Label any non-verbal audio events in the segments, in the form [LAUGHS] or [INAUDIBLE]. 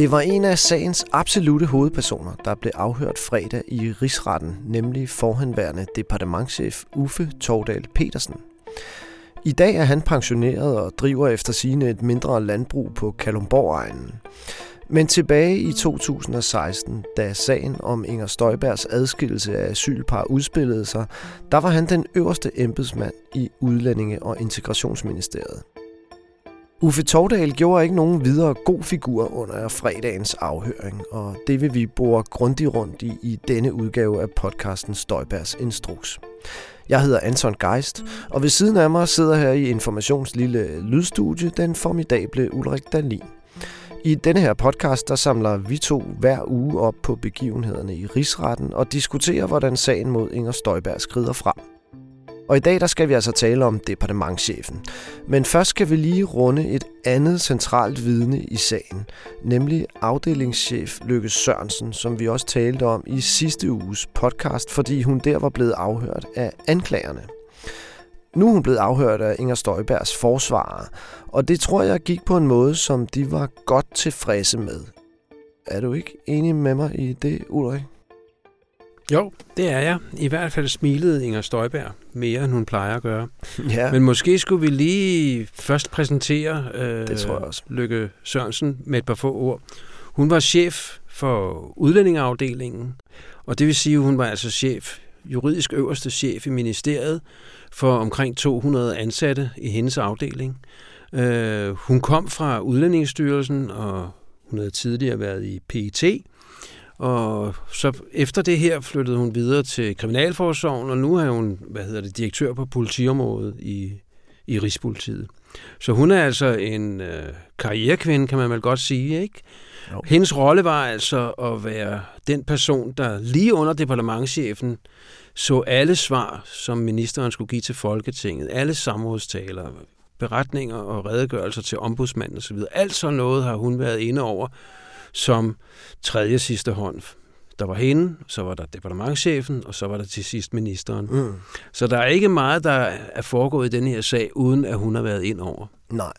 Det var en af sagens absolute hovedpersoner, der blev afhørt fredag i rigsretten, nemlig forhenværende departementchef Uffe Tordal Petersen. I dag er han pensioneret og driver efter sine et mindre landbrug på Kalumborg-egnen. Men tilbage i 2016, da sagen om Inger Støjbergs adskillelse af asylpar udspillede sig, der var han den øverste embedsmand i Udlændinge- og Integrationsministeriet. Uffe Tordal gjorde ikke nogen videre god figur under fredagens afhøring, og det vil vi bore grundigt rundt i i denne udgave af podcasten Støjbergs Instruks. Jeg hedder Anton Geist, og ved siden af mig sidder her i Informations lille lydstudie den formidable Ulrik Dalin. I denne her podcast, der samler vi to hver uge op på begivenhederne i rigsretten og diskuterer, hvordan sagen mod Inger Støjberg skrider frem. Og i dag der skal vi altså tale om departementchefen. Men først skal vi lige runde et andet centralt vidne i sagen, nemlig afdelingschef Lykke Sørensen, som vi også talte om i sidste uges podcast, fordi hun der var blevet afhørt af anklagerne. Nu er hun blevet afhørt af Inger Støjbergs forsvarer, og det tror jeg gik på en måde, som de var godt tilfredse med. Er du ikke enig med mig i det, Ulrik? Jo, det er jeg. I hvert fald smilede Inger Støjberg mere, end hun plejer at gøre. [LAUGHS] Ja. Men måske skulle vi lige først præsentere øh, Det tror jeg også. Lykke Sørensen med et par få ord. Hun var chef for udlændingeafdelingen, og det vil sige, at hun var altså chef, juridisk øverste chef i ministeriet for omkring 200 ansatte i hendes afdeling. Øh, hun kom fra Udlændingsstyrelsen, og hun havde tidligere været i PET, og så efter det her flyttede hun videre til Kriminalforsorgen, og nu er hun, hvad hedder det, direktør på politiområdet i, i Rigspolitiet. Så hun er altså en øh, karrierekvinde, kan man vel godt sige, ikke? Jo. Hendes rolle var altså at være den person, der lige under departementchefen så alle svar, som ministeren skulle give til Folketinget, alle samrådstaler, beretninger og redegørelser til ombudsmanden osv. Alt sådan noget har hun været inde over som tredje sidste hånd. Der var hende, så var der departementchefen, og så var der til sidst ministeren. Mm. Så der er ikke meget, der er foregået i denne her sag, uden at hun har været ind over. Nej.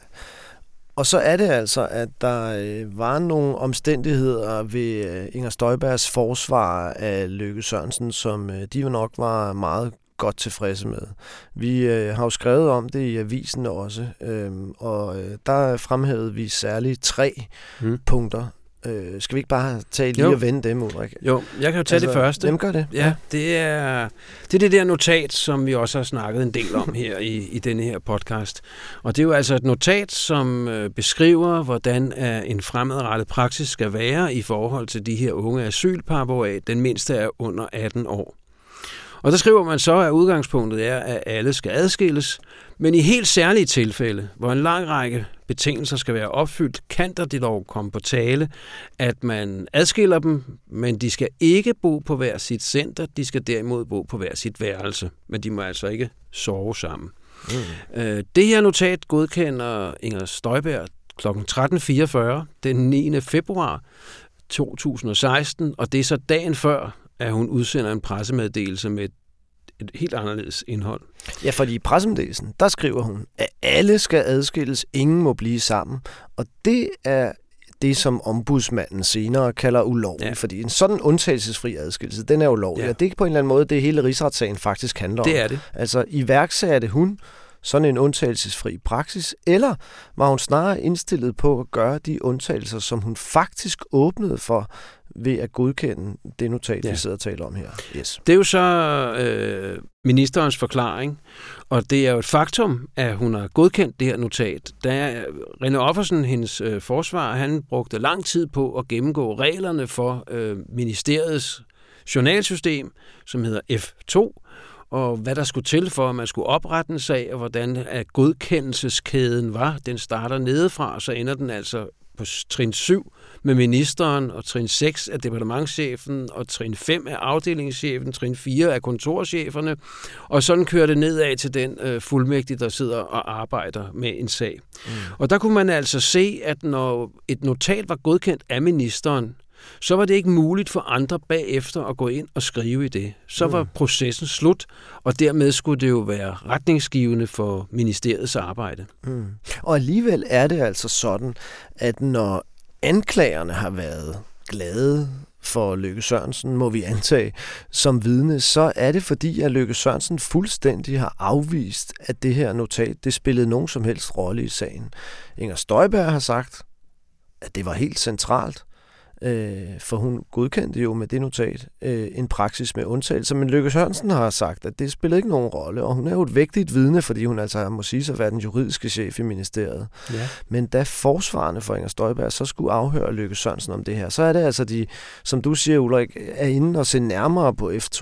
Og så er det altså, at der øh, var nogle omstændigheder ved øh, Inger Støjbergs forsvar af Lykke Sørensen, som øh, de jo nok var meget godt tilfredse med. Vi øh, har jo skrevet om det i avisen også, øh, og øh, der fremhævede vi særligt tre Mm. punkter. Øh, skal vi ikke bare tage lige Jo. og vende dem, Ulrik? Jo, jeg kan jo tage altså, det første. Dem gør det. Ja, det er, det er det der notat, som vi også har snakket en del om [LAUGHS] her i, i denne her podcast. Og det er jo altså et notat, som øh, beskriver, hvordan øh, en fremadrettet praksis skal være i forhold til de her unge asylpar, hvoraf den mindste er under 18 år. Og der skriver man så, at udgangspunktet er, at alle skal adskilles, men i helt særlige tilfælde, hvor en lang række betingelser skal være opfyldt, kan der det dog komme på tale, at man adskiller dem, men de skal ikke bo på hver sit center, de skal derimod bo på hver sit værelse, men de må altså ikke sove sammen. Mm. Øh, Det her notat godkender Inger Støjberg kl. 13.44 den 9. februar 2016, og det er så dagen før, at hun udsender en pressemeddelelse med et, helt anderledes indhold. Ja, fordi i pressemeddelelsen, der skriver hun, at alle skal adskilles, ingen må blive sammen. Og det er det, som ombudsmanden senere kalder ulovligt, ja. Fordi en sådan undtagelsesfri adskillelse, den er ulovlig. Ja. Og det er på en eller anden måde det, hele rigsretssagen faktisk handler om. Det er det. Altså, iværksatte hun sådan en undtagelsesfri praksis, eller var hun snarere indstillet på at gøre de undtagelser, som hun faktisk åbnede for ved at godkende det notat, ja. Vi sidder og taler om her. Yes. Det er jo så øh, ministerens forklaring, og det er jo et faktum, at hun har godkendt det her notat. Da René Offersen, hendes øh, forsvar, han brugte lang tid på at gennemgå reglerne for øh, ministeriets journalsystem, som hedder F2, og hvad der skulle til for, at man skulle oprette en sag, og hvordan at godkendelseskæden var. Den starter nedefra, og så ender den altså på trin 7 med ministeren, og trin 6 af departementschefen, og trin 5 af afdelingschefen, trin 4 af kontorcheferne, og sådan kører det nedad til den øh, fuldmægtige, der sidder og arbejder med en sag. Mm. Og der kunne man altså se, at når et notat var godkendt af ministeren, så var det ikke muligt for andre bagefter at gå ind og skrive i det. Så var processen slut, og dermed skulle det jo være retningsgivende for ministeriets arbejde. Mm. Og alligevel er det altså sådan, at når anklagerne har været glade for Løkke Sørensen, må vi antage, som vidne, så er det fordi, at Løkke Sørensen fuldstændig har afvist, at det her notat, det spillede nogen som helst rolle i sagen. Inger Støjberg har sagt, at det var helt centralt, øh, for hun godkendte jo med det notat øh, en praksis med undtagelser, men Lykke Sørensen har sagt, at det spiller ikke nogen rolle, og hun er jo et vigtigt vidne, fordi hun altså må sige sig at være den juridiske chef i ministeriet. Ja. Men da forsvarende for Inger Støjberg så skulle afhøre Lykke Sørensen om det her, så er det altså de, som du siger Ulrik, er inde og se nærmere på F2.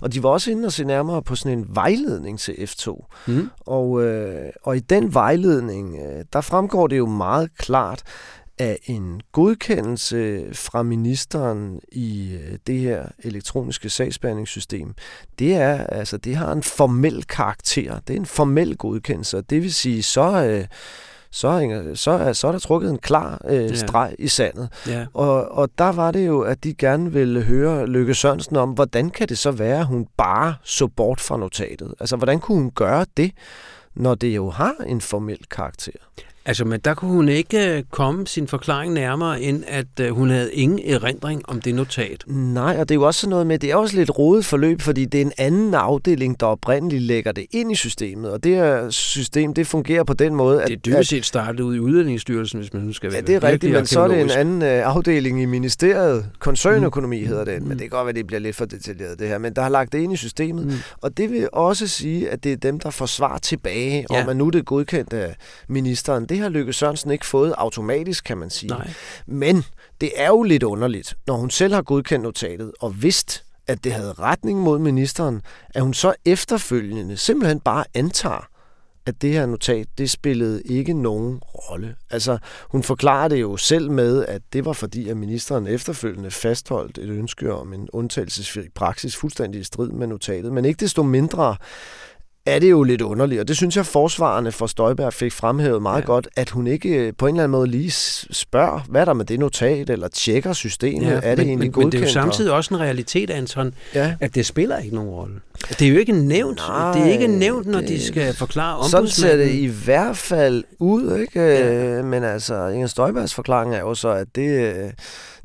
Og de var også inde og se nærmere på sådan en vejledning til F2. Mm. Og, øh, og i den vejledning, øh, der fremgår det jo meget klart, af en godkendelse fra ministeren i øh, det her elektroniske sagsbehandlingssystem, det er altså det har en formel karakter. Det er en formel godkendelse, det vil sige så øh, så er, så, er, så er der trukket en klar øh, streg ja. i sandet. Ja. Og, og der var det jo, at de gerne ville høre Lykke Sørensen om, hvordan kan det så være, at hun bare så bort fra notatet? Altså, hvordan kunne hun gøre det, når det jo har en formel karakter? Altså, men der kunne hun ikke øh, komme sin forklaring nærmere, end at øh, hun havde ingen erindring om det notat. Nej, og det er jo også sådan noget med, det er også lidt rodet forløb, fordi det er en anden afdeling, der oprindeligt lægger det ind i systemet, og det her system, det fungerer på den måde, at... Det er dybest set startet ud i Udlændingsstyrelsen, hvis man nu skal være Ja, det er rigtigt, men så er det en anden uh, afdeling i ministeriet. Koncernøkonomi mm. hedder den, mm. men det kan godt være, det bliver lidt for detaljeret det her, men der har lagt det ind i systemet, mm. og det vil også sige, at det er dem, der får svar tilbage, ja. om at nu det er godkendt af ministeren. Det det har Lykke Sørensen ikke fået automatisk, kan man sige. Nej. Men det er jo lidt underligt, når hun selv har godkendt notatet og vidst, at det havde retning mod ministeren, at hun så efterfølgende simpelthen bare antager, at det her notat, det spillede ikke nogen rolle. Altså, hun forklarer det jo selv med, at det var fordi, at ministeren efterfølgende fastholdt et ønske om en undtagelsesfri praksis fuldstændig i strid med notatet. Men ikke desto mindre er det jo lidt underligt, og det synes jeg, forsvarerne for Støjberg fik fremhævet meget ja. godt, at hun ikke øh, på en eller anden måde lige spørger, hvad er der med det notat, eller tjekker systemet, ja, er det men, egentlig men, godkendt? Men det er jo samtidig også en realitet, Anton, ja. at det spiller ikke nogen rolle. Det er jo ikke nævnt, Nej, det er ikke nævnt, når det, de skal forklare ombudsmanden. Sådan ser det i hvert fald ud, ikke? Ja. Men altså, Inger Støjbergs forklaring er jo så, at det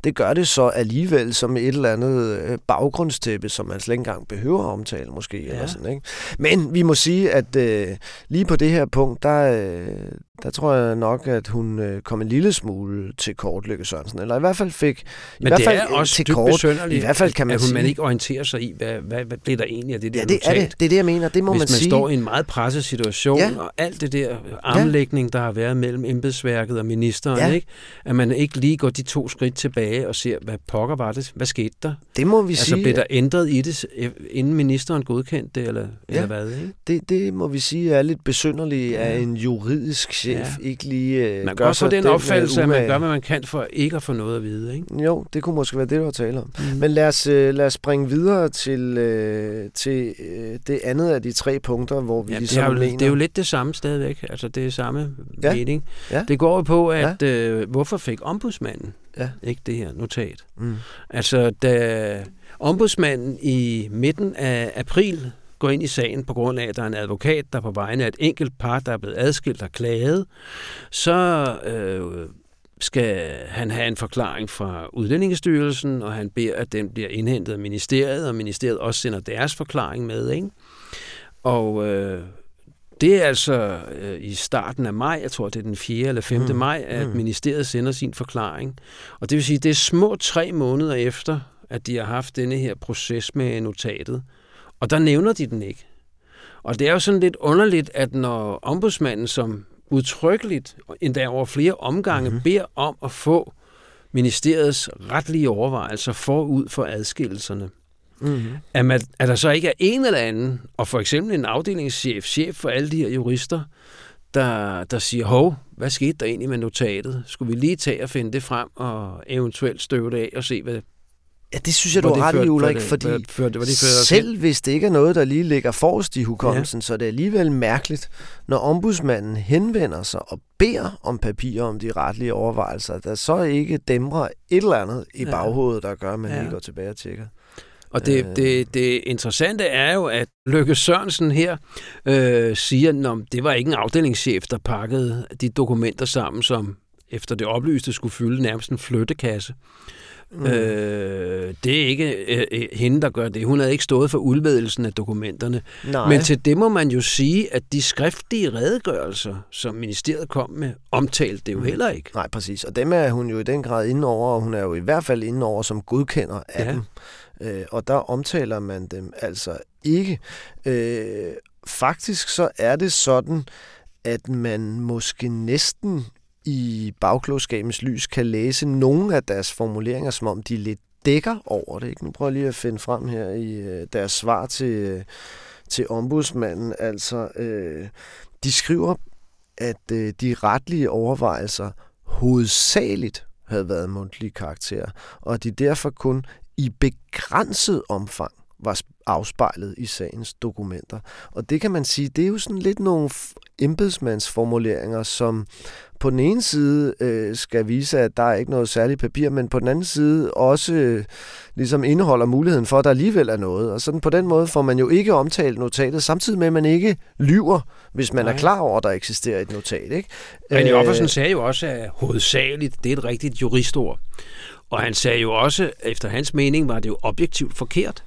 det gør det så alligevel som et eller andet øh, baggrundstæppe, som man slet ikke engang behøver at omtale måske. Ja. Eller sådan, ikke? Men vi må sige, at øh, lige på det her punkt, der, øh, der tror jeg nok, at hun øh, kom en lille smule til kort, Lykke Sørensen. Eller i hvert fald fik... I Men hvert fald det er også til kort, i hvert fald kan man at hun sige, man ikke orienterer sig i, hvad, hvad, hvad bliver der egentlig af det der Ja, det notat. er det. Det er det, jeg mener. Det må Hvis man, man sige. står i en meget presset situation, ja. og alt det der armlægning, der har været mellem embedsværket og ministeren, ja. ikke? at man ikke lige går de to skridt tilbage og ser, hvad pokker var det? Hvad skete der? Det må vi altså, sige. Altså, blev der ændret i det, inden ministeren godkendte det, eller, ja. eller hvad? Ikke? Det, det må vi sige er lidt besynderligt ja. af en juridisk chef. Ja. Ikke lige øh, man gør kan få den opfattelse, at man gør, hvad man kan for ikke at få noget at vide. Ikke? Jo, det kunne måske være det, du har talt om. Mm. Men lad os, øh, lad os springe videre til, øh, til øh, det andet af de tre punkter, hvor vi ja, ligesom det er, jo, mener... det er jo lidt det samme stadigvæk. Altså, det er samme ja. mening. Ja. Det går jo på, at ja. øh, hvorfor fik ombudsmanden ja. ikke det her notat? Mm. Altså, da ombudsmanden i midten af april går ind i sagen på grund af, at der er en advokat, der på vegne af et enkelt par, der er blevet adskilt og klaget, så øh, skal han have en forklaring fra Udlændingestyrelsen, og han beder, at den bliver indhentet af ministeriet, og ministeriet også sender deres forklaring med. Ikke? Og øh, det er altså øh, i starten af maj, jeg tror det er den 4. eller 5. Mm. maj, at mm. ministeriet sender sin forklaring. Og det vil sige, det er små tre måneder efter, at de har haft denne her proces med notatet. Og der nævner de den ikke. Og det er jo sådan lidt underligt, at når ombudsmanden, som udtrykkeligt, endda over flere omgange, mm-hmm. beder om at få ministeriets retlige overvejelser forud for adskillelserne, mm-hmm. at, man, at der så ikke er en eller anden, og for eksempel en afdelingschef, chef for alle de her jurister, der, der siger, hov, hvad skete der egentlig med notatet? Skulle vi lige tage og finde det frem og eventuelt støve det af og se, hvad, Ja, det synes jeg, du har ret i, Ulrik, fordi hvad, ført, hvad selv hvis det ikke er noget, der lige ligger forrest i hukommelsen, ja. så er det alligevel mærkeligt, når ombudsmanden henvender sig og beder om papirer om de retlige overvejelser, der så ikke dæmrer et eller andet i ja. baghovedet, der gør, at man ja. lige går tilbage og tjekker. Og det, øh. det, det interessante er jo, at Løkke Sørensen her øh, siger, at det var ikke en afdelingschef, der pakkede de dokumenter sammen, som efter det oplyste skulle fylde nærmest en flyttekasse. Mm. Øh, det er ikke øh, øh, hende, der gør det. Hun havde ikke stået for udledelsen af dokumenterne. Nej. Men til det må man jo sige, at de skriftlige redegørelser, som ministeriet kom med, omtalte det jo mm. heller ikke. Nej, præcis. Og dem er hun jo i den grad inde over, og hun er jo i hvert fald inde over som godkender af ja. dem. Øh, og der omtaler man dem altså ikke. Øh, faktisk så er det sådan, at man måske næsten i bagklogskabens lys kan læse nogle af deres formuleringer, som om de lidt dækker over det. Ikke? Nu prøver jeg lige at finde frem her i øh, deres svar til, øh, til ombudsmanden. Altså, øh, de skriver, at øh, de retlige overvejelser hovedsageligt havde været mundtlige karakterer, og de derfor kun i begrænset omfang var afspejlet i sagens dokumenter. Og det kan man sige, det er jo sådan lidt nogle embedsmandsformuleringer, som på den ene side øh, skal vise, at der er ikke noget særligt papir, men på den anden side også øh, ligesom indeholder muligheden for, at der alligevel er noget. Og sådan på den måde får man jo ikke omtalt notatet, samtidig med, at man ikke lyver, hvis man Nej. er klar over, at der eksisterer et notat. Ikke? René øh, Offersen sagde jo også, at hovedsageligt, det er et rigtigt juristord. Og han sagde jo også, efter hans mening var det jo objektivt forkert.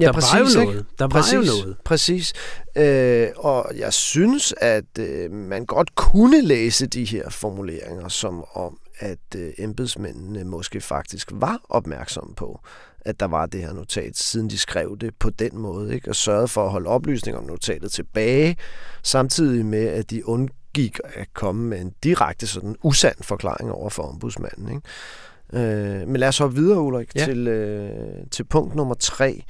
Ja, der præcis, var jo noget. Der præcis, var jo noget. Præcis. Øh, og jeg synes, at øh, man godt kunne læse de her formuleringer som om, at øh, embedsmændene måske faktisk var opmærksomme på, at der var det her notat, siden de skrev det på den måde, ikke? og sørgede for at holde oplysninger om notatet tilbage, samtidig med, at de undgik at komme med en direkte sådan usand forklaring over for ombudsmanden. Ikke? Øh, men lad os hoppe videre, Ulrik, ja. til, øh, til punkt nummer tre.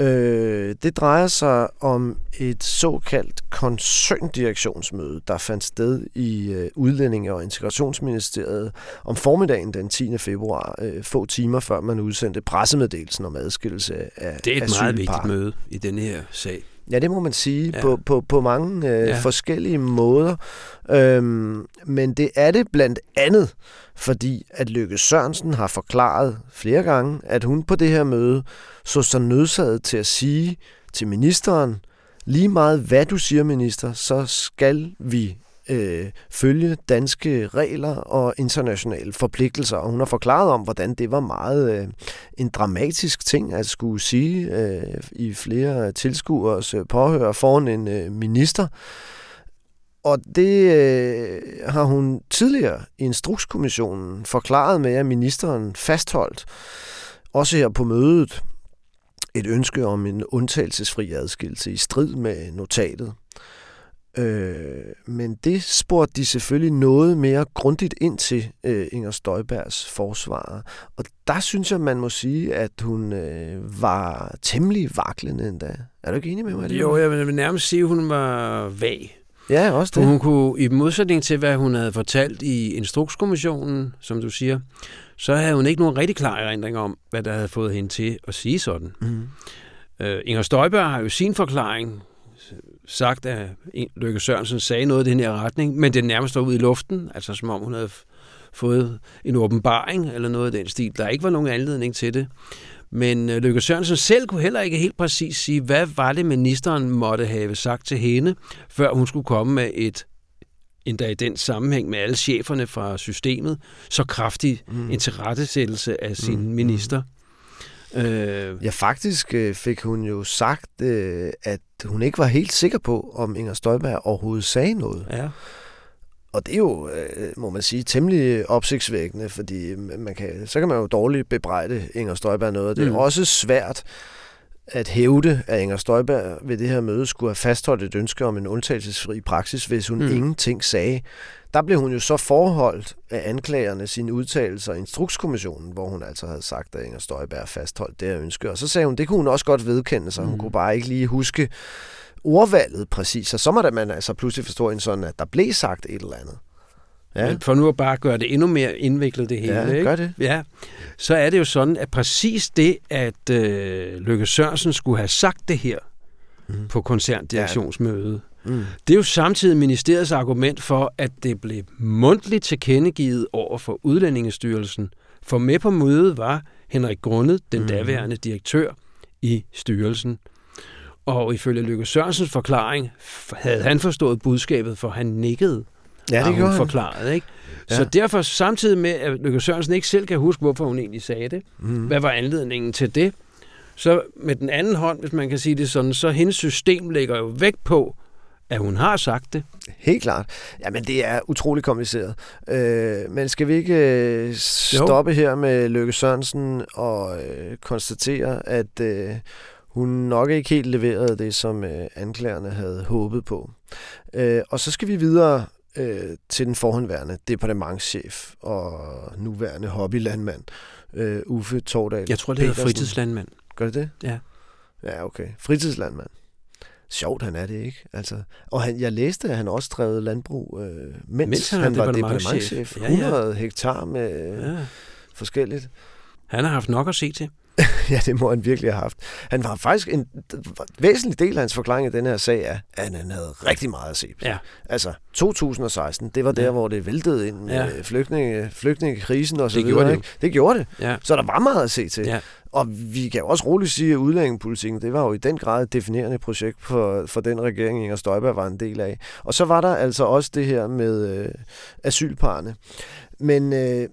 Øh, det drejer sig om et såkaldt koncerndirektionsmøde, der fandt sted i øh, Udlændinge- og Integrationsministeriet om formiddagen den 10. februar, øh, få timer før man udsendte pressemeddelelsen om adskillelse af Det er et meget vigtigt møde i denne her sag. Ja, det må man sige ja. på, på, på mange øh, ja. forskellige måder. Øhm, men det er det blandt andet, fordi at Lykke Sørensen har forklaret flere gange, at hun på det her møde så sig nødsaget til at sige til ministeren, lige meget hvad du siger, minister, så skal vi øh, følge danske regler og internationale forpligtelser. Og hun har forklaret om, hvordan det var meget øh, en dramatisk ting at skulle sige øh, i flere tilskuers øh, påhør foran en øh, minister. Og det øh, har hun tidligere i Instrukskommissionen forklaret med, at ministeren fastholdt, også her på mødet, et ønske om en undtagelsesfri adskillelse i strid med notatet. Øh, men det spurgte de selvfølgelig noget mere grundigt ind til øh, Inger Støjbergs forsvarer. Og der synes jeg, man må sige, at hun øh, var temmelig vaklende endda. Er du ikke enig med mig? Det jo, jeg vil nærmest sige, at hun var vag. Ja, også det. Hun kunne, i modsætning til, hvad hun havde fortalt i Instrukskommissionen, som du siger, så havde hun ikke nogen rigtig klar erindring om, hvad der havde fået hende til at sige sådan. Mm. Øh, Inger Støjberg har jo sin forklaring sagt, at Løkke Sørensen sagde noget i den her retning, men det nærmest var ud i luften, altså som om hun havde fået en åbenbaring eller noget af den stil. Der ikke var nogen anledning til det. Men øh, Løkke Sørensen selv kunne heller ikke helt præcis sige, hvad var det, ministeren måtte have sagt til hende, før hun skulle komme med et endda i den sammenhæng med alle cheferne fra systemet, så kraftig mm. en tilrettesættelse af sin mm. minister. Øh, ja, faktisk øh, fik hun jo sagt, øh, at hun ikke var helt sikker på, om Inger Støjberg overhovedet sagde noget. Ja. Og det er jo, må man sige, temmelig opsigtsvækkende, fordi man kan, så kan man jo dårligt bebrejde Inger Støjberg noget. Det er mm. også svært at hævde, at Inger Støjberg ved det her møde skulle have fastholdt et ønske om en undtagelsesfri praksis, hvis hun mm. ingenting sagde. Der blev hun jo så forholdt af anklagerne sine udtalelser i Instrukskommissionen, hvor hun altså havde sagt, at Inger Støjberg fastholdt det her ønske. Og så sagde hun, det kunne hun også godt vedkende sig. Hun mm. kunne bare ikke lige huske ordvalget præcis. Og så må man altså pludselig forstå en sådan, at der blev sagt et eller andet. Ja. Men for nu at bare gøre det endnu mere indviklet det hele, ja, ikke? gør det. Ja, så er det jo sådan, at præcis det, at øh, Løkke Sørensen skulle have sagt det her mm. på koncerndirektionsmødet, ja. mm. det er jo samtidig ministeriets argument for, at det blev mundtligt tilkendegivet over for Udlændingestyrelsen. For med på mødet var Henrik Grundet, den mm. daværende direktør i styrelsen. Og ifølge Løkke Sørensens forklaring havde han forstået budskabet, for han nikkede Ja, det har hun han. forklaret. Ikke? Ja. Så derfor, samtidig med, at Løkke Sørensen ikke selv kan huske, hvorfor hun egentlig sagde det, Mm. hvad var anledningen til det, så med den anden hånd, hvis man kan sige det sådan, så hendes system lægger jo vægt på, at hun har sagt det. Helt klart. Jamen, det er utrolig kompliceret. Øh, men skal vi ikke øh, stoppe her med Løkke Sørensen og øh, konstatere, at øh, hun nok ikke helt leverede det, som øh, anklagerne havde håbet på. Øh, og så skal vi videre øh, til den forhåndværende departementschef og nuværende hobbylandmand, øh, Uffe Tordal. Jeg tror, det hedder fritidslandmand. Gør det det? Ja. Ja, okay. Fritidslandmand. Sjovt, han er det ikke. Altså, og han, jeg læste, at han også drev landbrug, øh, mens, Mens han han, var departementschef. Ja, ja. 100 hektar med ja. Ja. forskelligt. Han har haft nok at se til. [LAUGHS] ja, det må han virkelig have haft. Han var faktisk en væsentlig del af hans forklaring i den her sag er, at han havde rigtig meget at se på. Ja. Altså 2016, det var der, Ja. hvor det væltede ind med Ja. flygtninge, flygtningekrisen og så Det videre. gjorde det ikke? Det gjorde det. Ja. Så der var meget at se til. Ja. Og vi kan jo også roligt sige, at udlændingepolitikken, det var jo i den grad et definerende projekt for, for den regering, Inger Støjberg var en del af. Og så var der altså også det her med øh, asylparerne. Men øh,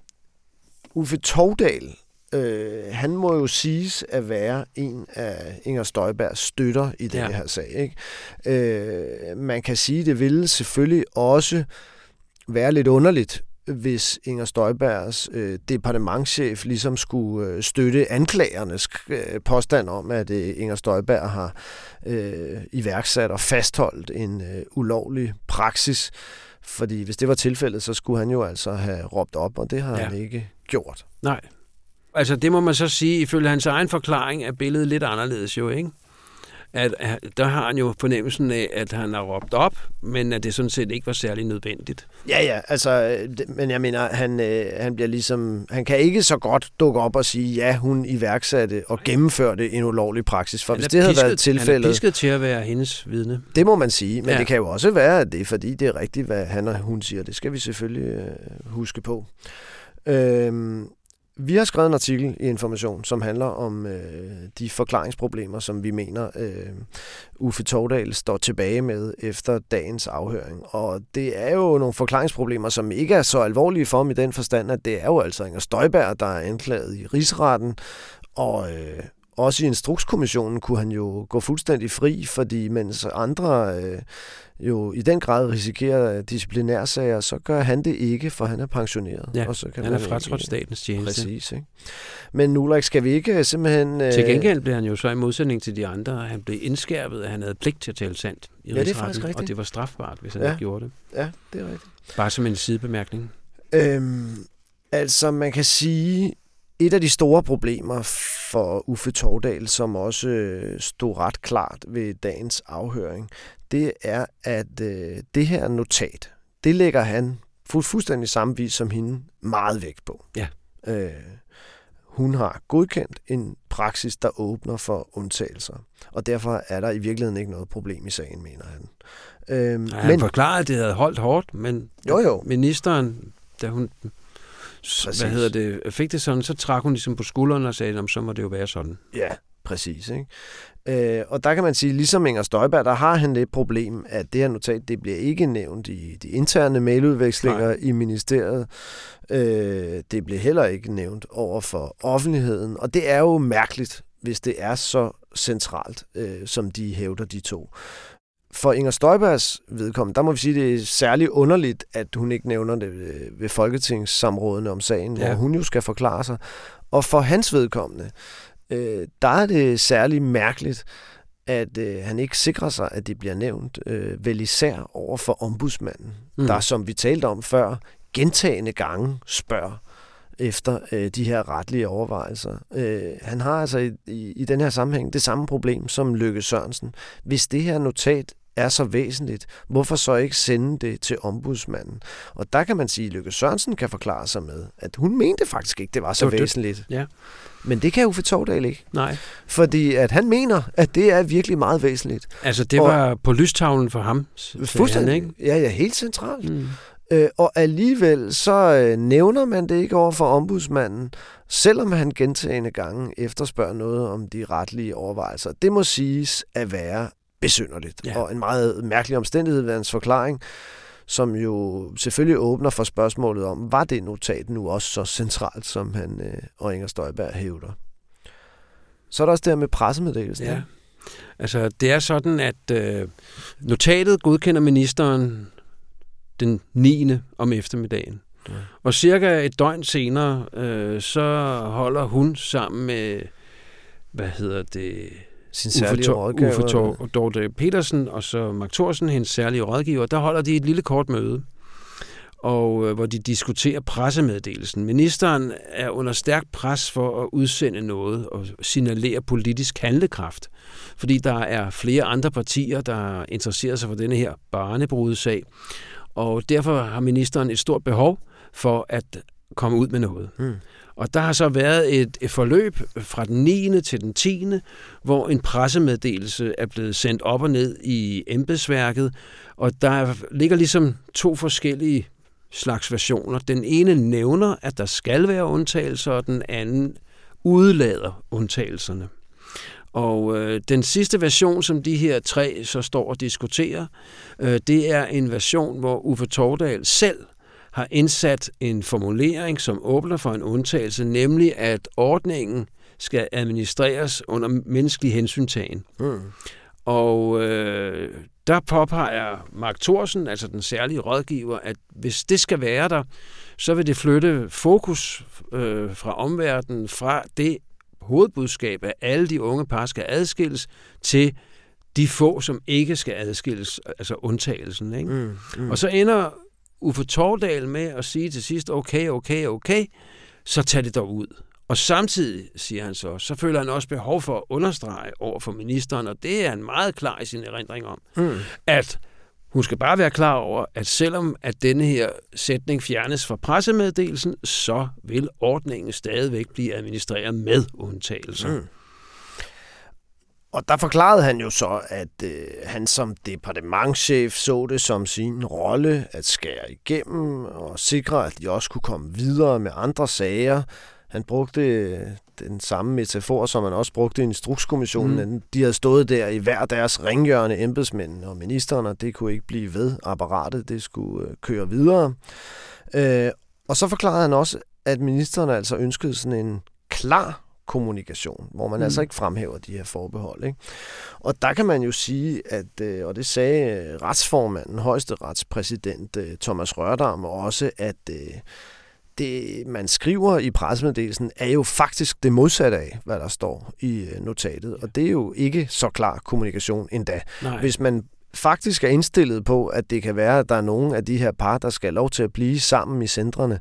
Uffe Tovdal, øh, han må jo siges at være en af Inger Støjbergs støtter i den Ja. her sag. Ikke? Øh, man kan sige, det ville selvfølgelig også være lidt underligt, hvis Inger Støjbergs øh, departementschef ligesom skulle øh, støtte anklagernes øh, påstand om, at øh, Inger Støjberg har øh, iværksat og fastholdt en øh, ulovlig praksis. Fordi hvis det var tilfældet, så skulle han jo altså have råbt op, og det har Ja. han ikke gjort. Nej. Altså, det må man så sige, ifølge hans egen forklaring, er billedet lidt anderledes jo, ikke? At, at der har han jo fornemmelsen af, at han har råbt op, men at det sådan set ikke var særlig nødvendigt. Ja, ja, altså, øh, men jeg mener, han, øh, han bliver ligesom, han kan ikke så godt dukke op og sige, ja, hun iværksatte og gennemførte en ulovlig praksis, for hvis det havde pisket- været Han er tilfældet, pisket til at være hendes vidne. det må man sige, men. Ja. det kan jo også være, at det er fordi, det er rigtigt, hvad han og hun siger. Det skal vi selvfølgelig øh, huske på. Øhm, vi har skrevet en artikel i Information, som handler om øh, de forklaringsproblemer, som vi mener, øh, Uffe Tordal står tilbage med efter dagens afhøring. Og det er jo nogle forklaringsproblemer, som ikke er så alvorlige for ham i den forstand, at det er jo altså Inger Støjberg, der er anklaget i rigsretten, og øh, også i Instrukskommissionen kunne han jo gå fuldstændig fri, fordi mens andre øh, jo i den grad risikerer disciplinærsager, så gør han det ikke, for han er pensioneret. Ja, og så kan Han er fratrådt ikke- statens tjeneste. Præcis, ikke? Men Ulrik, skal vi ikke øh, simpelthen... Øh, Til gengæld blev han jo så i modsætning til de andre, han blev indskærpet, at han havde pligt til at tale sandt i Ja, det er faktisk rigtigt. og det var strafbart, hvis han Ja. ikke gjorde det. Ja, det er rigtigt. Bare som en sidebemærkning. Øhm, altså, man kan sige, et af de store problemer for Uffe Tordal, som også øh, stod ret klart ved dagens afhøring, det er, at øh, det her notat, det lægger han fu- fuldstændig samme vis som hende meget vægt på. Ja. Øh, hun har godkendt en praksis, der åbner for undtagelser. Og derfor er der i virkeligheden ikke noget problem i sagen, mener han. Øhm, Ja, han forklarede, at det havde holdt hårdt, men Jo, jo. ministeren, da hun Præcis. hvad hedder det, fik det sådan, så trak hun ligesom på skulderen og sagde, "Nå, så må det jo være sådan. Ja, præcis. Ikke? Øh, og der kan man sige, ligesom Inger Støjberg, der har han det problem, at det her notat, det bliver ikke nævnt i de interne mailudvekslinger Nej. i ministeriet. Øh, det bliver heller ikke nævnt over for offentligheden. Og det er jo mærkeligt, hvis det er så centralt, øh, som de hævder de to. For Inger Støjbergs vedkommende, der må vi sige, det er særligt underligt, at hun ikke nævner det ved- ved folketingssamrådene om sagen, ja. Hvor hun jo skal forklare sig. Og for hans vedkommende, øh, der er det særligt mærkeligt, at øh, han ikke sikrer sig, at det bliver nævnt, øh, vel især over for ombudsmanden, mm. der, som vi talte om før, gentagende gange spørger efter øh, de her retlige overvejelser. Øh, han har altså i, i, i den her sammenhæng det samme problem som Løkke Sørensen. Hvis det her notat er så væsentligt, hvorfor så ikke sende det til ombudsmanden? Og der kan man sige, at Løkke Sørensen kan forklare sig med, at hun mente faktisk ikke, det var så Det var det. væsentligt. Ja. Men det kan Uffe Tordal ikke. Nej, Fordi at han mener, at det er virkelig meget væsentligt. altså det Og- var på lystavlen for ham, sagde han, ikke? Ja, ja, helt centralt. Mm. Øh, og alligevel så øh, nævner man det ikke over for ombudsmanden, selvom han gentagende gange efterspørger noget om de retlige overvejelser. Det må siges at være besynderligt, Ja. og en meget mærkelig omstændighed ved hans forklaring, som jo selvfølgelig åbner for spørgsmålet om, var det notat nu også så centralt, som han øh, og Inger Støjberg hævder. Så er der også det her med pressemeddelelsen. Ja. Altså, det er sådan, at øh, notatet godkender ministeren den 9. om eftermiddagen. Ja. Og cirka et døgn senere, øh, så holder hun sammen med, hvad hedder det, sin særlige Uffe, rådgiver. Uffe Tor, Dorte Petersen og så Mark Thorsen, hendes særlige rådgiver, der holder de et lille kort møde, og øh, hvor de diskuterer pressemeddelelsen. Ministeren er under stærk pres for at udsende noget og signalere politisk handlekraft, fordi der er flere andre partier, der interesserer sig for denne her barnebrudesag, og derfor har ministeren et stort behov for at komme ud med noget. Mm. Og der har så været et, et forløb fra den 9. til den 10., hvor en pressemeddelelse er blevet sendt op og ned i embedsværket, og der ligger ligesom to forskellige slags versioner. Den ene nævner, at der skal være undtagelser, og den anden udlader undtagelserne. Og øh, den sidste version, som de her tre så står og diskuterer, øh, det er en version, hvor Uffe Tordal selv har indsat en formulering, som åbner for en undtagelse, nemlig at ordningen skal administreres under menneskelig hensyntagen. Mm. Og øh, der påpeger Mark Thorsen, altså den særlige rådgiver, at hvis det skal være der, så vil det flytte fokus øh, fra omverdenen, fra det hovedbudskab, at alle de unge par skal adskilles, til de få, som ikke skal adskilles, altså undtagelsen. Ikke? Mm, mm. Og så ender Uffe Tordal med at sige til sidst, okay, okay, okay, så tag det dog ud. Og samtidig, siger han så, så føler han også behov for at understrege over for ministeren, og det er han meget klar i sin erindring om, mm. at hun skal bare være klar over, at selvom at denne her sætning fjernes fra pressemeddelelsen, så vil ordningen stadigvæk blive administreret med undtagelser. Mm. Og der forklarede han jo så, at øh, han som departementchef så det som sin rolle at skære igennem og sikre, at de også kunne komme videre med andre sager. Han brugte øh, den samme metafor, som han også brugte i Instrukskommissionen. Mm. De havde stået der i hver deres ringhjørne, embedsmænd og ministeren, og det kunne ikke blive ved apparatet. Det skulle øh, køre videre. Øh, og så forklarede han også, at ministeren altså ønskede sådan en klar kommunikation, hvor man mm. altså ikke fremhæver de her forbehold. Ikke? Og der kan man jo sige, at, øh, og det sagde øh, retsformanden, højeste retspræsident øh, Thomas Rørdam også, at det, man skriver i pressemeddelelsen, er jo faktisk det modsatte af, hvad der står i notatet. Og det er jo ikke så klar kommunikation endda. Nej. Hvis man faktisk er indstillet på, at det kan være, at der er nogen af de her par, der skal have lov til at blive sammen i centrene,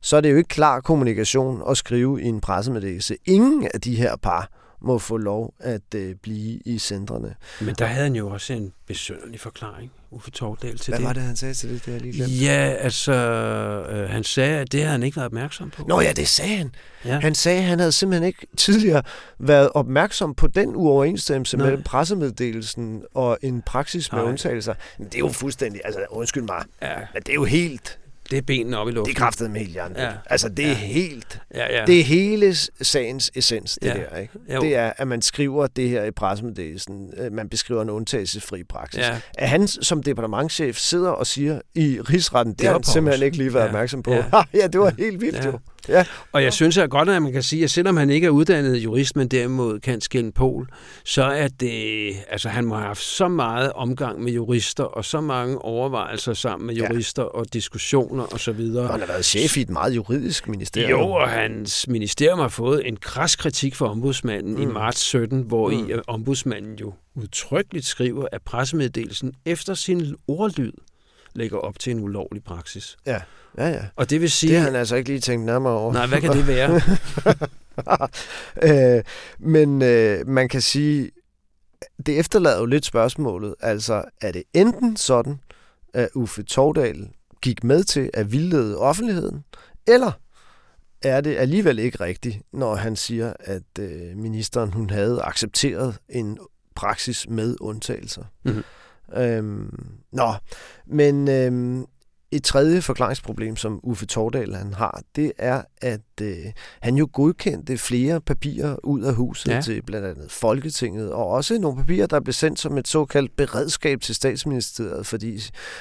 så er det jo ikke klar kommunikation at skrive i en pressemeddelelse. Ingen af de her par må få lov at øh, blive i centrene. Men der havde han jo også en besønderlig forklaring, Uffe Tordal, til Hvad det. var det, han sagde til det? Det lige glemt. Ja, altså, øh, han sagde, at det havde han ikke været opmærksom på. Nå ja, det sagde han. Ja. Han sagde, at han havde simpelthen ikke tidligere været opmærksom på den uoverensstemmelse Nej. mellem pressemeddelelsen og en praksis med Nej. undtagelser. Men det er jo fuldstændig, altså undskyld mig, ja. men det er jo helt det er benene op i luften. Det er kraftet med helt Ja. Altså, det er ja. helt... Ja, ja. Det er hele sagens essens, det ja. der. Ikke? Jo. Det er, at man skriver det her i pressemeddelelsen. Øh, man beskriver en undtagelsesfri praksis. Ja. At han som departementchef sidder og siger i rigsretten, det, det har han simpelthen ikke lige været ja. opmærksom på. Ja, [LAUGHS] ja det var helt vildt ja. jo. Ja. Og jeg synes at godt, at man kan sige, at selvom han ikke er uddannet jurist, men derimod kan skille pol, så er det, altså han må have haft så meget omgang med jurister, og så mange overvejelser sammen med jurister ja. og diskussioner og så videre. han har været chef i et meget juridisk ministerium. Jo, og hans ministerium har fået en kras kritik fra ombudsmanden mm. i marts 17, hvor mm. i ombudsmanden jo udtrykkeligt skriver, at pressemeddelelsen efter sin ordlyd lægger op til en ulovlig praksis. Ja. Ja, ja. Og det vil sige... Det har han altså ikke lige tænkt nærmere over. Nej, hvad kan det være? [LAUGHS] øh, men øh, man kan sige, det efterlader jo lidt spørgsmålet. Altså, er det enten sådan, at Uffe Tordal gik med til at vildlede offentligheden, eller er det alligevel ikke rigtigt, når han siger, at øh, ministeren hun havde accepteret en praksis med undtagelser. Mm-hmm. Øhm, nå, men øhm, et tredje forklaringsproblem, som Uffe Tordal han har, det er, at øh, han jo godkendte flere papirer ud af huset ja. til blandt andet Folketinget, og også nogle papirer, der blev sendt som et såkaldt beredskab til statsministeriet, fordi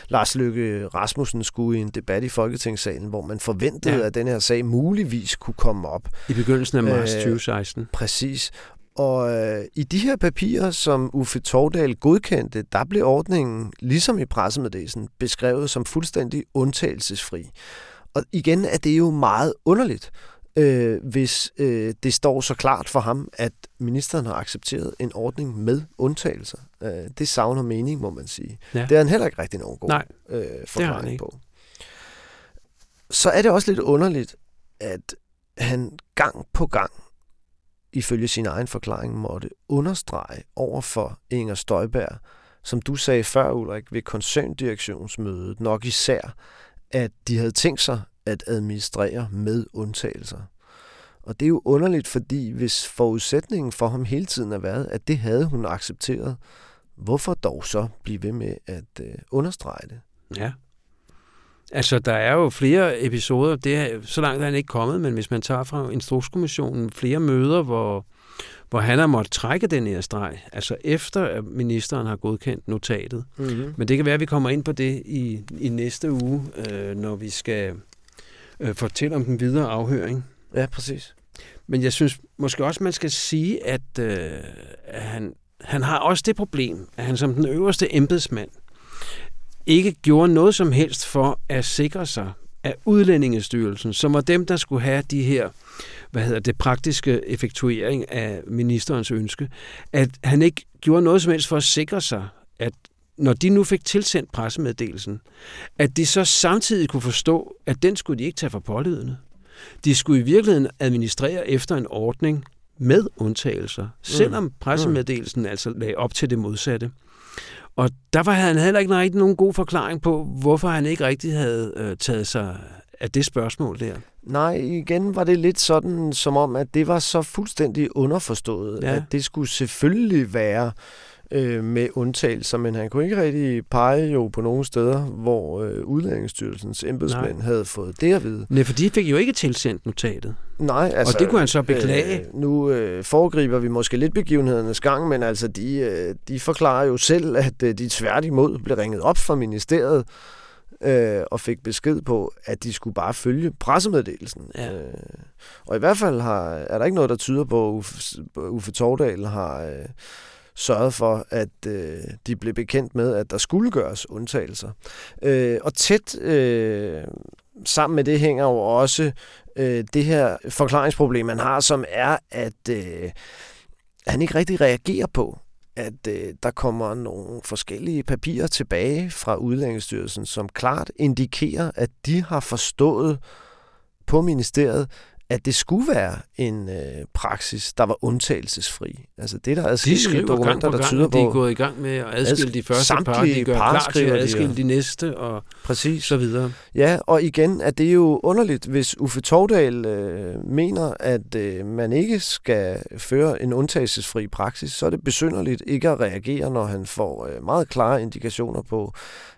Lars Løkke Rasmussen skulle i en debat i Folketingssalen, hvor man forventede, ja. at den her sag muligvis kunne komme op. I begyndelsen af marts 2016. Øh, præcis. Og øh, i de her papirer, som Uffe Tordal godkendte, der blev ordningen, ligesom i pressemeddelelsen, beskrevet som fuldstændig undtagelsesfri. Og igen er det jo meget underligt, øh, hvis øh, det står så klart for ham, at ministeren har accepteret en ordning med undtagelser. Øh, det savner mening, må man sige. Ja. Det er han heller ikke rigtig nogen god Nej, øh, forklaring på. Så er det også lidt underligt, at han gang på gang ifølge sin egen forklaring måtte understrege over for Inger Støjberg, som du sagde før, Ulrik, ved koncerndirektionsmødet, nok især, at de havde tænkt sig at administrere med undtagelser. Og det er jo underligt, fordi hvis forudsætningen for ham hele tiden har været, at det havde hun accepteret, hvorfor dog så blive ved med at øh, understrege det? Ja, Altså, der er jo flere episoder, det er, så langt er han ikke kommet, men hvis man tager fra Instrukskommissionen flere møder, hvor, hvor han har måttet trække den her streg, altså efter at ministeren har godkendt notatet. Mm-hmm. Men det kan være, at vi kommer ind på det i, i næste uge, øh, når vi skal øh, fortælle om den videre afhøring. Ja, præcis. Men jeg synes måske også, man skal sige, at, øh, at han, han har også det problem, at han som den øverste embedsmand ikke gjorde noget som helst for at sikre sig, at udlændingestyrelsen, som var dem, der skulle have de her, hvad hedder det, praktiske effektuering af ministerens ønske, at han ikke gjorde noget som helst for at sikre sig, at når de nu fik tilsendt pressemeddelelsen, at de så samtidig kunne forstå, at den skulle de ikke tage for pålydende. De skulle i virkeligheden administrere efter en ordning med undtagelser, selvom mm. pressemeddelelsen altså lagde op til det modsatte. Og der var han heller ikke rigtig nogen god forklaring på, hvorfor han ikke rigtig havde øh, taget sig af det spørgsmål der. Nej, igen var det lidt sådan, som om, at det var så fuldstændig underforstået, ja. at det skulle selvfølgelig være øh, med undtagelser, men han kunne ikke rigtig pege jo på nogle steder, hvor øh, Udlændingsstyrelsens embedsmænd Nej. havde fået det at vide. Nej, for de fik jo ikke tilsendt notatet. Nej, altså... Og det kunne han så beklage. Øh, nu øh, foregriber vi måske lidt begivenhedernes gang, men altså de, øh, de forklarer jo selv, at øh, de tværtimod blev ringet op fra ministeriet, øh, og fik besked på, at de skulle bare følge pressemeddelelsen. Ja. Øh, og i hvert fald har, er der ikke noget, der tyder på, at Uffe, Uffe Tordal har... Øh, sørget for, at øh, de blev bekendt med, at der skulle gøres undtagelser. Øh, og tæt øh, sammen med det hænger jo også øh, det her forklaringsproblem, man har, som er, at øh, han ikke rigtig reagerer på, at øh, der kommer nogle forskellige papirer tilbage fra Udlændingsstyrelsen, som klart indikerer, at de har forstået på ministeriet, at det skulle være en øh, praksis, der var undtagelsesfri. Altså det, der er adskillige dokumenter, der tyder på... De er gået i gang med at adskille de første par, de gør klar til at adskille de, de næste, og Præcis. så videre. Ja, og igen er det jo underligt, hvis Uffe Tordal øh, mener, at øh, man ikke skal føre en undtagelsesfri praksis, så er det besynderligt ikke at reagere, når han får øh, meget klare indikationer på,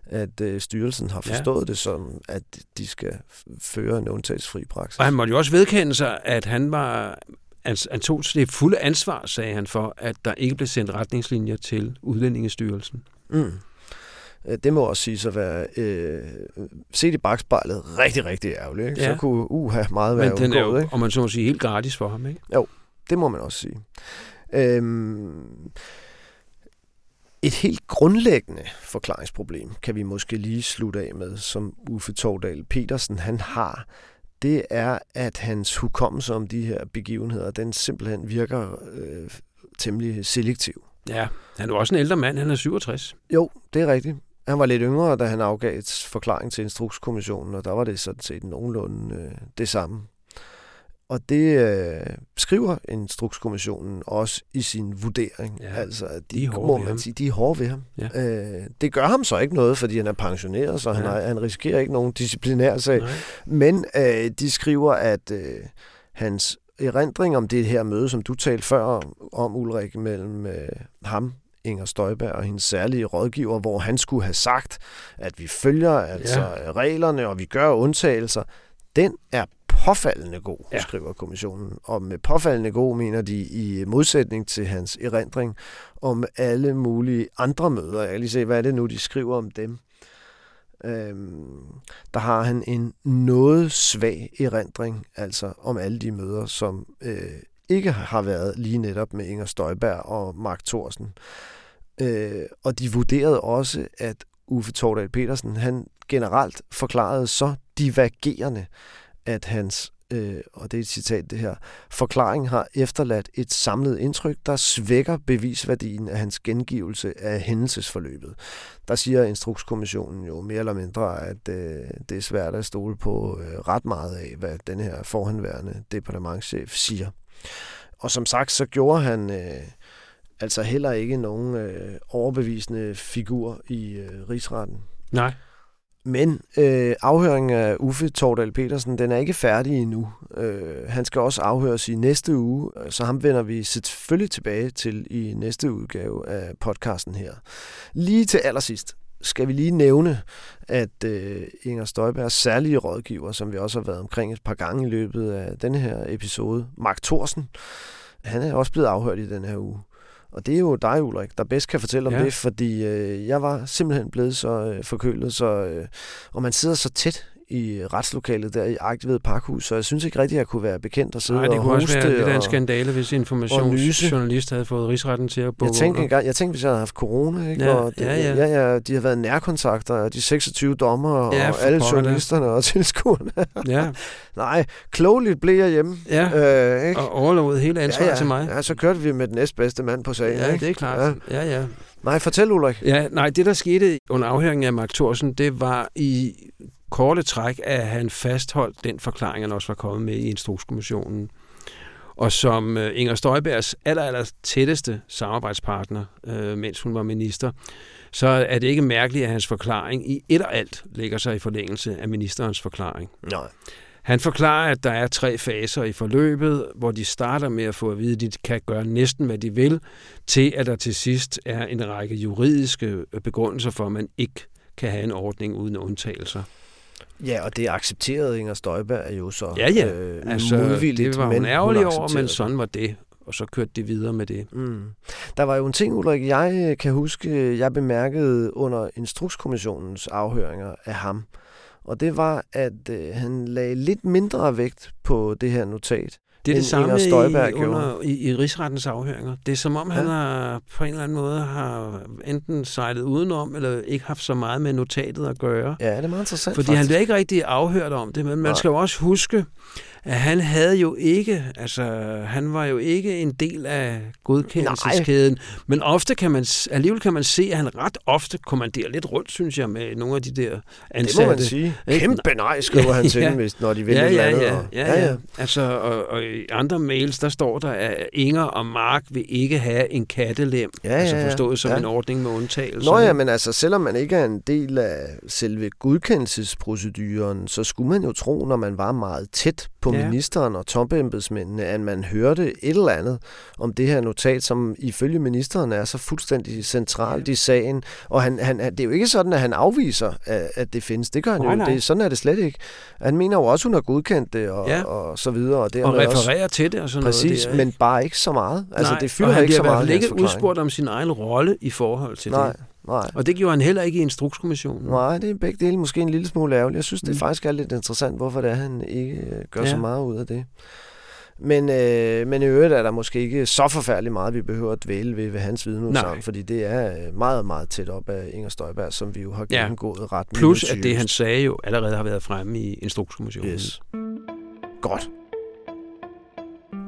at øh, styrelsen har forstået ja. det som, at de skal føre en undtagelsesfri praksis. Og han måtte jo også vedkende sig, at han var han, tog det fulde ansvar, sagde han, for, at der ikke blev sendt retningslinjer til Udlændingestyrelsen. Mm. Øh, det må også sige at være, øh, set i bagspejlet, rigtig, rigtig ærgerligt. Ikke? Ja. Så kunne uh, have meget være Men den undgået, er jo, ikke? og man så må sige, helt gratis for ham, ikke? Jo, det må man også sige. Øhm, et helt grundlæggende forklaringsproblem kan vi måske lige slutte af med, som Uffe Tordal Petersen han har. Det er, at hans hukommelse om de her begivenheder, den simpelthen virker øh, temmelig selektiv. Ja, han er også en ældre mand, han er 67. Jo, det er rigtigt. Han var lidt yngre, da han afgav et forklaring til Instrukskommissionen, og der var det sådan set nogenlunde øh, det samme. Og det øh, skriver Instrukskommissionen også i sin vurdering. Ja, altså, at de, de, er må man sige, de er hårde ved ham. Ja. Øh, det gør ham så ikke noget, fordi han er pensioneret, så ja. han, har, han risikerer ikke nogen disciplinær sag. Nej. Men øh, de skriver, at øh, hans erindring om det her møde, som du talte før om, om Ulrik, mellem øh, ham, Inger Støjberg og hendes særlige rådgiver, hvor han skulle have sagt, at vi følger altså ja. reglerne, og vi gør undtagelser, den er påfaldende god, ja. skriver kommissionen. Og med påfaldende god mener de i modsætning til hans erindring om alle mulige andre møder. Jeg kan lige se, hvad er det nu, de skriver om dem. Øhm, der har han en noget svag erindring, altså om alle de møder, som øh, ikke har været lige netop med Inger Støjberg og Mark Thorsen. Øh, og de vurderede også, at Uffe Tordal Petersen, han generelt forklarede så divergerende, at hans, øh, og det er et citat det her, forklaring har efterladt et samlet indtryk, der svækker bevisværdien af hans gengivelse af hændelsesforløbet. Der siger Instrukskommissionen jo mere eller mindre, at øh, det er svært at stole på øh, ret meget af, hvad den her forhenværende departementschef siger. Og som sagt, så gjorde han øh, altså heller ikke nogen øh, overbevisende figur i øh, rigsretten. Nej. Men øh, afhøringen af Uffe Tordal Petersen, den er ikke færdig endnu. Øh, han skal også afhøres i næste uge, øh, så ham vender vi selvfølgelig tilbage til i næste udgave af podcasten her. Lige til allersidst skal vi lige nævne, at øh, Inger Støjbergs særlige rådgiver, som vi også har været omkring et par gange i løbet af denne her episode, Mark Thorsen, han er også blevet afhørt i den her uge. Og det er jo dig, Ulrik, der bedst kan fortælle om ja. det, fordi øh, jeg var simpelthen blevet så øh, forkølet, så, øh, og man sidder så tæt i retslokalet der i Agtved Parkhus, så jeg synes ikke rigtigt, at jeg kunne være bekendt og sidde Nej, det og kunne hoste. også være lidt og, en skandale, hvis informationsjournalist havde fået rigsretten til at jeg tænkte, engang, jeg tænkte, hvis jeg havde haft corona, ikke? Ja, og det, ja, ja. ja, ja. de har været nærkontakter, og de 26 dommer, Ja, og alle journalisterne og [LAUGHS] tilskuerne. Ja, Nej, klogeligt blev jeg hjemme. ja. Øh, ikke? og overlovet hele ansvaret ja, ja. til mig. Ja, så kørte vi med den næstbedste mand på sagen. Ja, ikke? det er klart. Ja, ja. Nej, fortæl Ulrik. Ja, nej, det der skete under afhøringen af Mark Thorsen, det var i korte træk, at han fastholdt den forklaring, han også var kommet med i Instrukskommissionen. Og som øh, Inger Støjbergs aller, aller tætteste samarbejdspartner, øh, mens hun var minister, så er det ikke mærkeligt, at hans forklaring i et og alt ligger sig i forlængelse af ministerens forklaring. Nej. Han forklarer, at der er tre faser i forløbet, hvor de starter med at få at vide, at de kan gøre næsten, hvad de vil, til at der til sidst er en række juridiske begrundelser for, at man ikke kan have en ordning uden undtagelser. Ja, og det accepterede Inger Støjberg er jo så Ja, ja. øh, Altså, modvilligt, det var hun men ærgerlig over, men det. sådan var det. Og så kørte de videre med det. Mm. Der var jo en ting, Ulrik, jeg øh, kan huske, jeg bemærkede under Instrukskommissionens afhøringer af ham. Og det var, at øh, han lagde lidt mindre vægt på det her notat. Det er det samme i, under, i, i rigsrettens afhøringer. Det er som om, han Ja. har på en eller anden måde har enten sejlet udenom, eller ikke haft så meget med notatet at gøre. Ja, det er meget interessant Fordi han faktisk. bliver ikke rigtig afhørt om det, men man Nej. skal jo også huske, at han havde jo ikke, altså han var jo ikke en del af godkendelseskæden, men ofte kan man, alligevel kan man se, at han ret ofte kommanderer lidt rundt, synes jeg, med nogle af de der Det ansatte. må man sige. Ikke? Kæmpe nej, skriver han [LAUGHS] til Ja. hvis, når de vil Ja, et eller ja, andet. ja, og- ja, ja. Altså, og, og i andre mails, der står der, at Inger og Mark vil ikke have en kattelem. Ja, altså ja, ja. forstået som Ja. en ordning med undtagelser. Nå ja, men altså, selvom man ikke er en del af selve godkendelsesproceduren, så skulle man jo tro, når man var meget tæt på Ja. ja. ministeren og topembedsmændene, at man hørte et eller andet om det her notat, som ifølge ministeren er så fuldstændig centralt i sagen. Og han, han, det er jo ikke sådan, at han afviser, at, at det findes. Det gør han Nej, jo. nej. Det, sådan er det slet ikke. Han mener jo også, hun har godkendt det og, Ja. ja. og så videre. Og, og dermed også, refererer til det og sådan Præcis, noget. der, men bare ikke så meget. Altså, Nej, det fylder han ikke så bliver meget fald hans ikke udspurgt om sin egen rolle i forhold til Nej, det. Nej. Og det gjorde han heller ikke i Instrukskommissionen. Nej, det er begge dele måske en lille smule ærgerligt. Jeg synes, det Mm. faktisk er lidt interessant, hvorfor det er, han ikke øh, gør Ja. ja. så meget ud af det. Men, øh, men i øvrigt er der måske ikke så forfærdeligt meget, vi behøver at dvæle ved, ved hans vidneudsagn, fordi det er øh, meget, meget tæt op af Inger Støjberg, som vi jo har Ja. gennemgået ret Plus at det, han sagde jo, allerede har været fremme i Instrukskommissionen. Yes. Godt.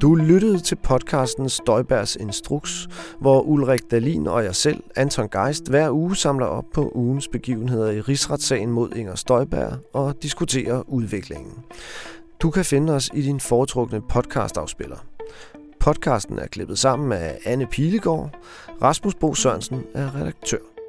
Du lyttede til podcasten Støjbergs Instruks, hvor Ulrik Dalin og jeg selv, Anton Geist, hver uge samler op på ugens begivenheder i rigsretssagen mod Inger Støjberg og diskuterer udviklingen. Du kan finde os i din foretrukne podcastafspiller. Podcasten er klippet sammen af Anne Pilegaard. Rasmus Bo Sørensen er redaktør.